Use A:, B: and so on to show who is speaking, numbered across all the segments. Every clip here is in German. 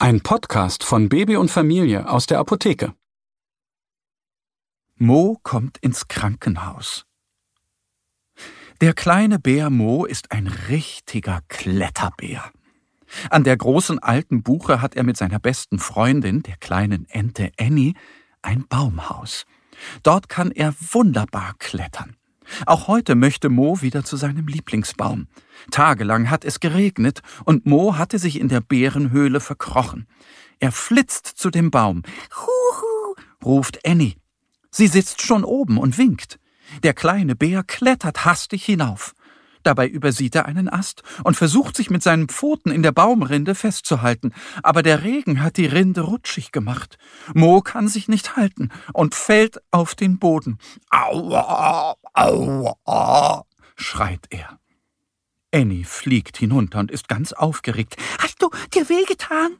A: Ein Podcast von Baby und Familie aus der Apotheke. Mo kommt ins Krankenhaus. Der kleine Bär Mo ist ein richtiger Kletterbär. An der großen alten Buche hat er mit seiner besten Freundin, der kleinen Ente Annie, ein Baumhaus. Dort kann er wunderbar klettern. Auch heute möchte Mo wieder zu seinem Lieblingsbaum. Tagelang hat es geregnet und Mo hatte sich in der Bärenhöhle verkrochen. Er flitzt zu dem Baum. Huhu, ruft Annie. Sie sitzt schon oben und winkt. Der kleine Bär klettert hastig hinauf. Dabei übersieht er einen Ast und versucht sich mit seinen Pfoten in der Baumrinde festzuhalten, aber der Regen hat die Rinde rutschig gemacht. Mo kann sich nicht halten und fällt auf den Boden. Aua, aua, schreit er. Annie fliegt hinunter und ist ganz aufgeregt. Hast du dir wehgetan?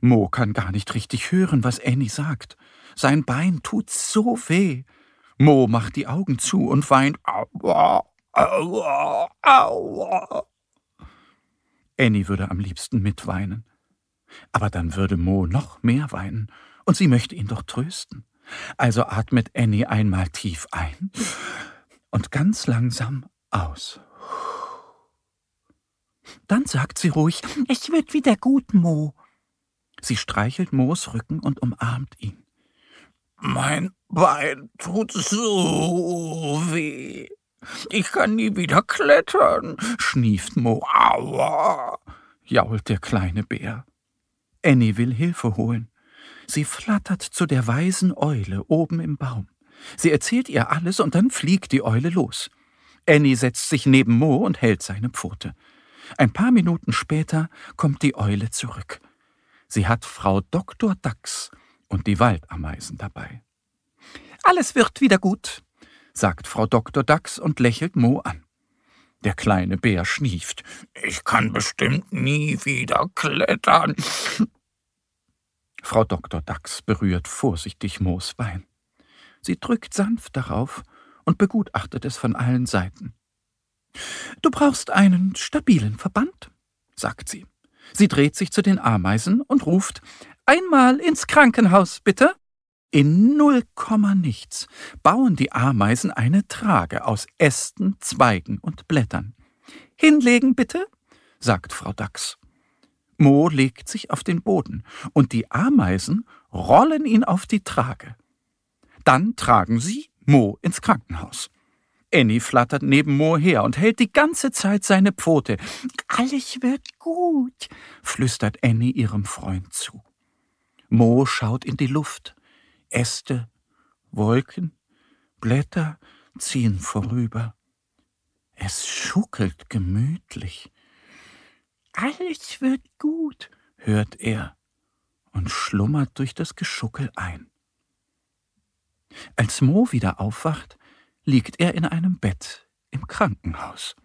A: Mo kann gar nicht richtig hören, was Annie sagt. Sein Bein tut so weh. Mo macht die Augen zu und weint. Aua, Aua, aua. Annie würde am liebsten mitweinen. Aber dann würde Mo noch mehr weinen, und sie möchte ihn doch trösten. Also atmet Annie einmal tief ein und ganz langsam aus. Dann sagt sie ruhig, es wird wieder gut, Mo. Sie streichelt Moos Rücken und umarmt ihn. Mein Bein tut so weh. Ich kann nie wieder klettern, schnieft Mo. Aua, jault der kleine Bär. Annie will Hilfe holen. Sie flattert zu der weisen Eule oben im Baum. Sie erzählt ihr alles und dann fliegt die Eule los. Annie setzt sich neben Mo und hält seine Pfote. Ein paar Minuten später kommt die Eule zurück. Sie hat Frau Dr. Dachs und die Waldameisen dabei. Alles wird wieder gut, sagt Frau Dr. Dachs und lächelt Mo an. Der kleine Bär schnieft. Ich kann bestimmt nie wieder klettern. Frau Dr. Dachs berührt vorsichtig Moos Bein. Sie drückt sanft darauf und begutachtet es von allen Seiten. Du brauchst einen stabilen Verband, sagt sie. Sie dreht sich zu den Ameisen und ruft Einmal ins Krankenhaus, bitte. In null Komma nichts bauen die Ameisen eine Trage aus Ästen, Zweigen und Blättern. Hinlegen bitte, sagt Frau Dachs. Mo legt sich auf den Boden und die Ameisen rollen ihn auf die Trage. Dann tragen sie Mo ins Krankenhaus. Annie flattert neben Mo her und hält die ganze Zeit seine Pfote. Alles wird gut, flüstert Annie ihrem Freund zu. Mo schaut in die Luft. Äste, Wolken, Blätter ziehen vorüber. Es schuckelt gemütlich. Alles wird gut, hört er und schlummert durch das Geschuckel ein. Als Mo wieder aufwacht, liegt er in einem Bett im Krankenhaus.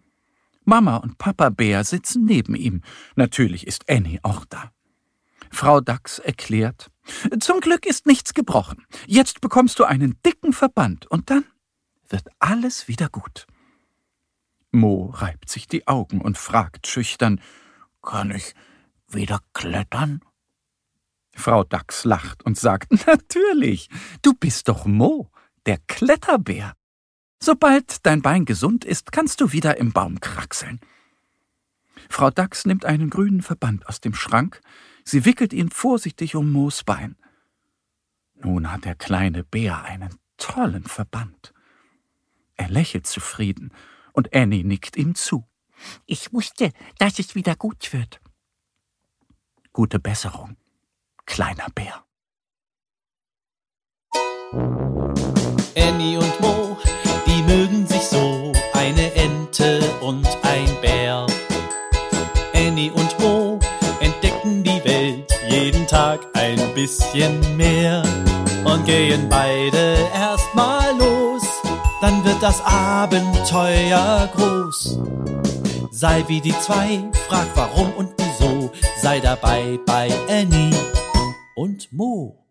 A: Mama und Papa Bär sitzen neben ihm. Natürlich ist Annie auch da. Frau Dachs erklärt, zum Glück ist nichts gebrochen. Jetzt bekommst du einen dicken Verband und dann wird alles wieder gut. Mo reibt sich die Augen und fragt schüchtern, kann ich wieder klettern? Frau Dachs lacht und sagt, natürlich, du bist doch Mo, der Kletterbär. Sobald dein Bein gesund ist, kannst du wieder im Baum kraxeln. Frau Dachs nimmt einen grünen Verband aus dem Schrank, Sie wickelt ihn vorsichtig um Moos Bein. Nun hat der kleine Bär einen tollen Verband. Er lächelt zufrieden und Annie nickt ihm zu. Ich wusste, dass es wieder gut wird. Gute Besserung, kleiner Bär.
B: Annie und Mo, die mögen sich so, eine Ente und ein Bär. Bisschen mehr. Und gehen beide erstmal los, dann wird das Abenteuer groß. Sei wie die zwei, frag warum und wieso, sei dabei bei Annie und Mo.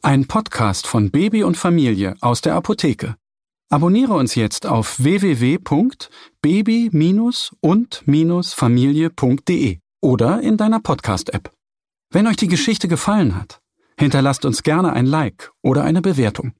C: Ein Podcast von Baby und Familie aus der Apotheke. Abonniere uns jetzt auf www.baby- und-familie.de oder in deiner Podcast-App. Wenn euch die Geschichte gefallen hat, hinterlasst uns gerne ein Like oder eine Bewertung.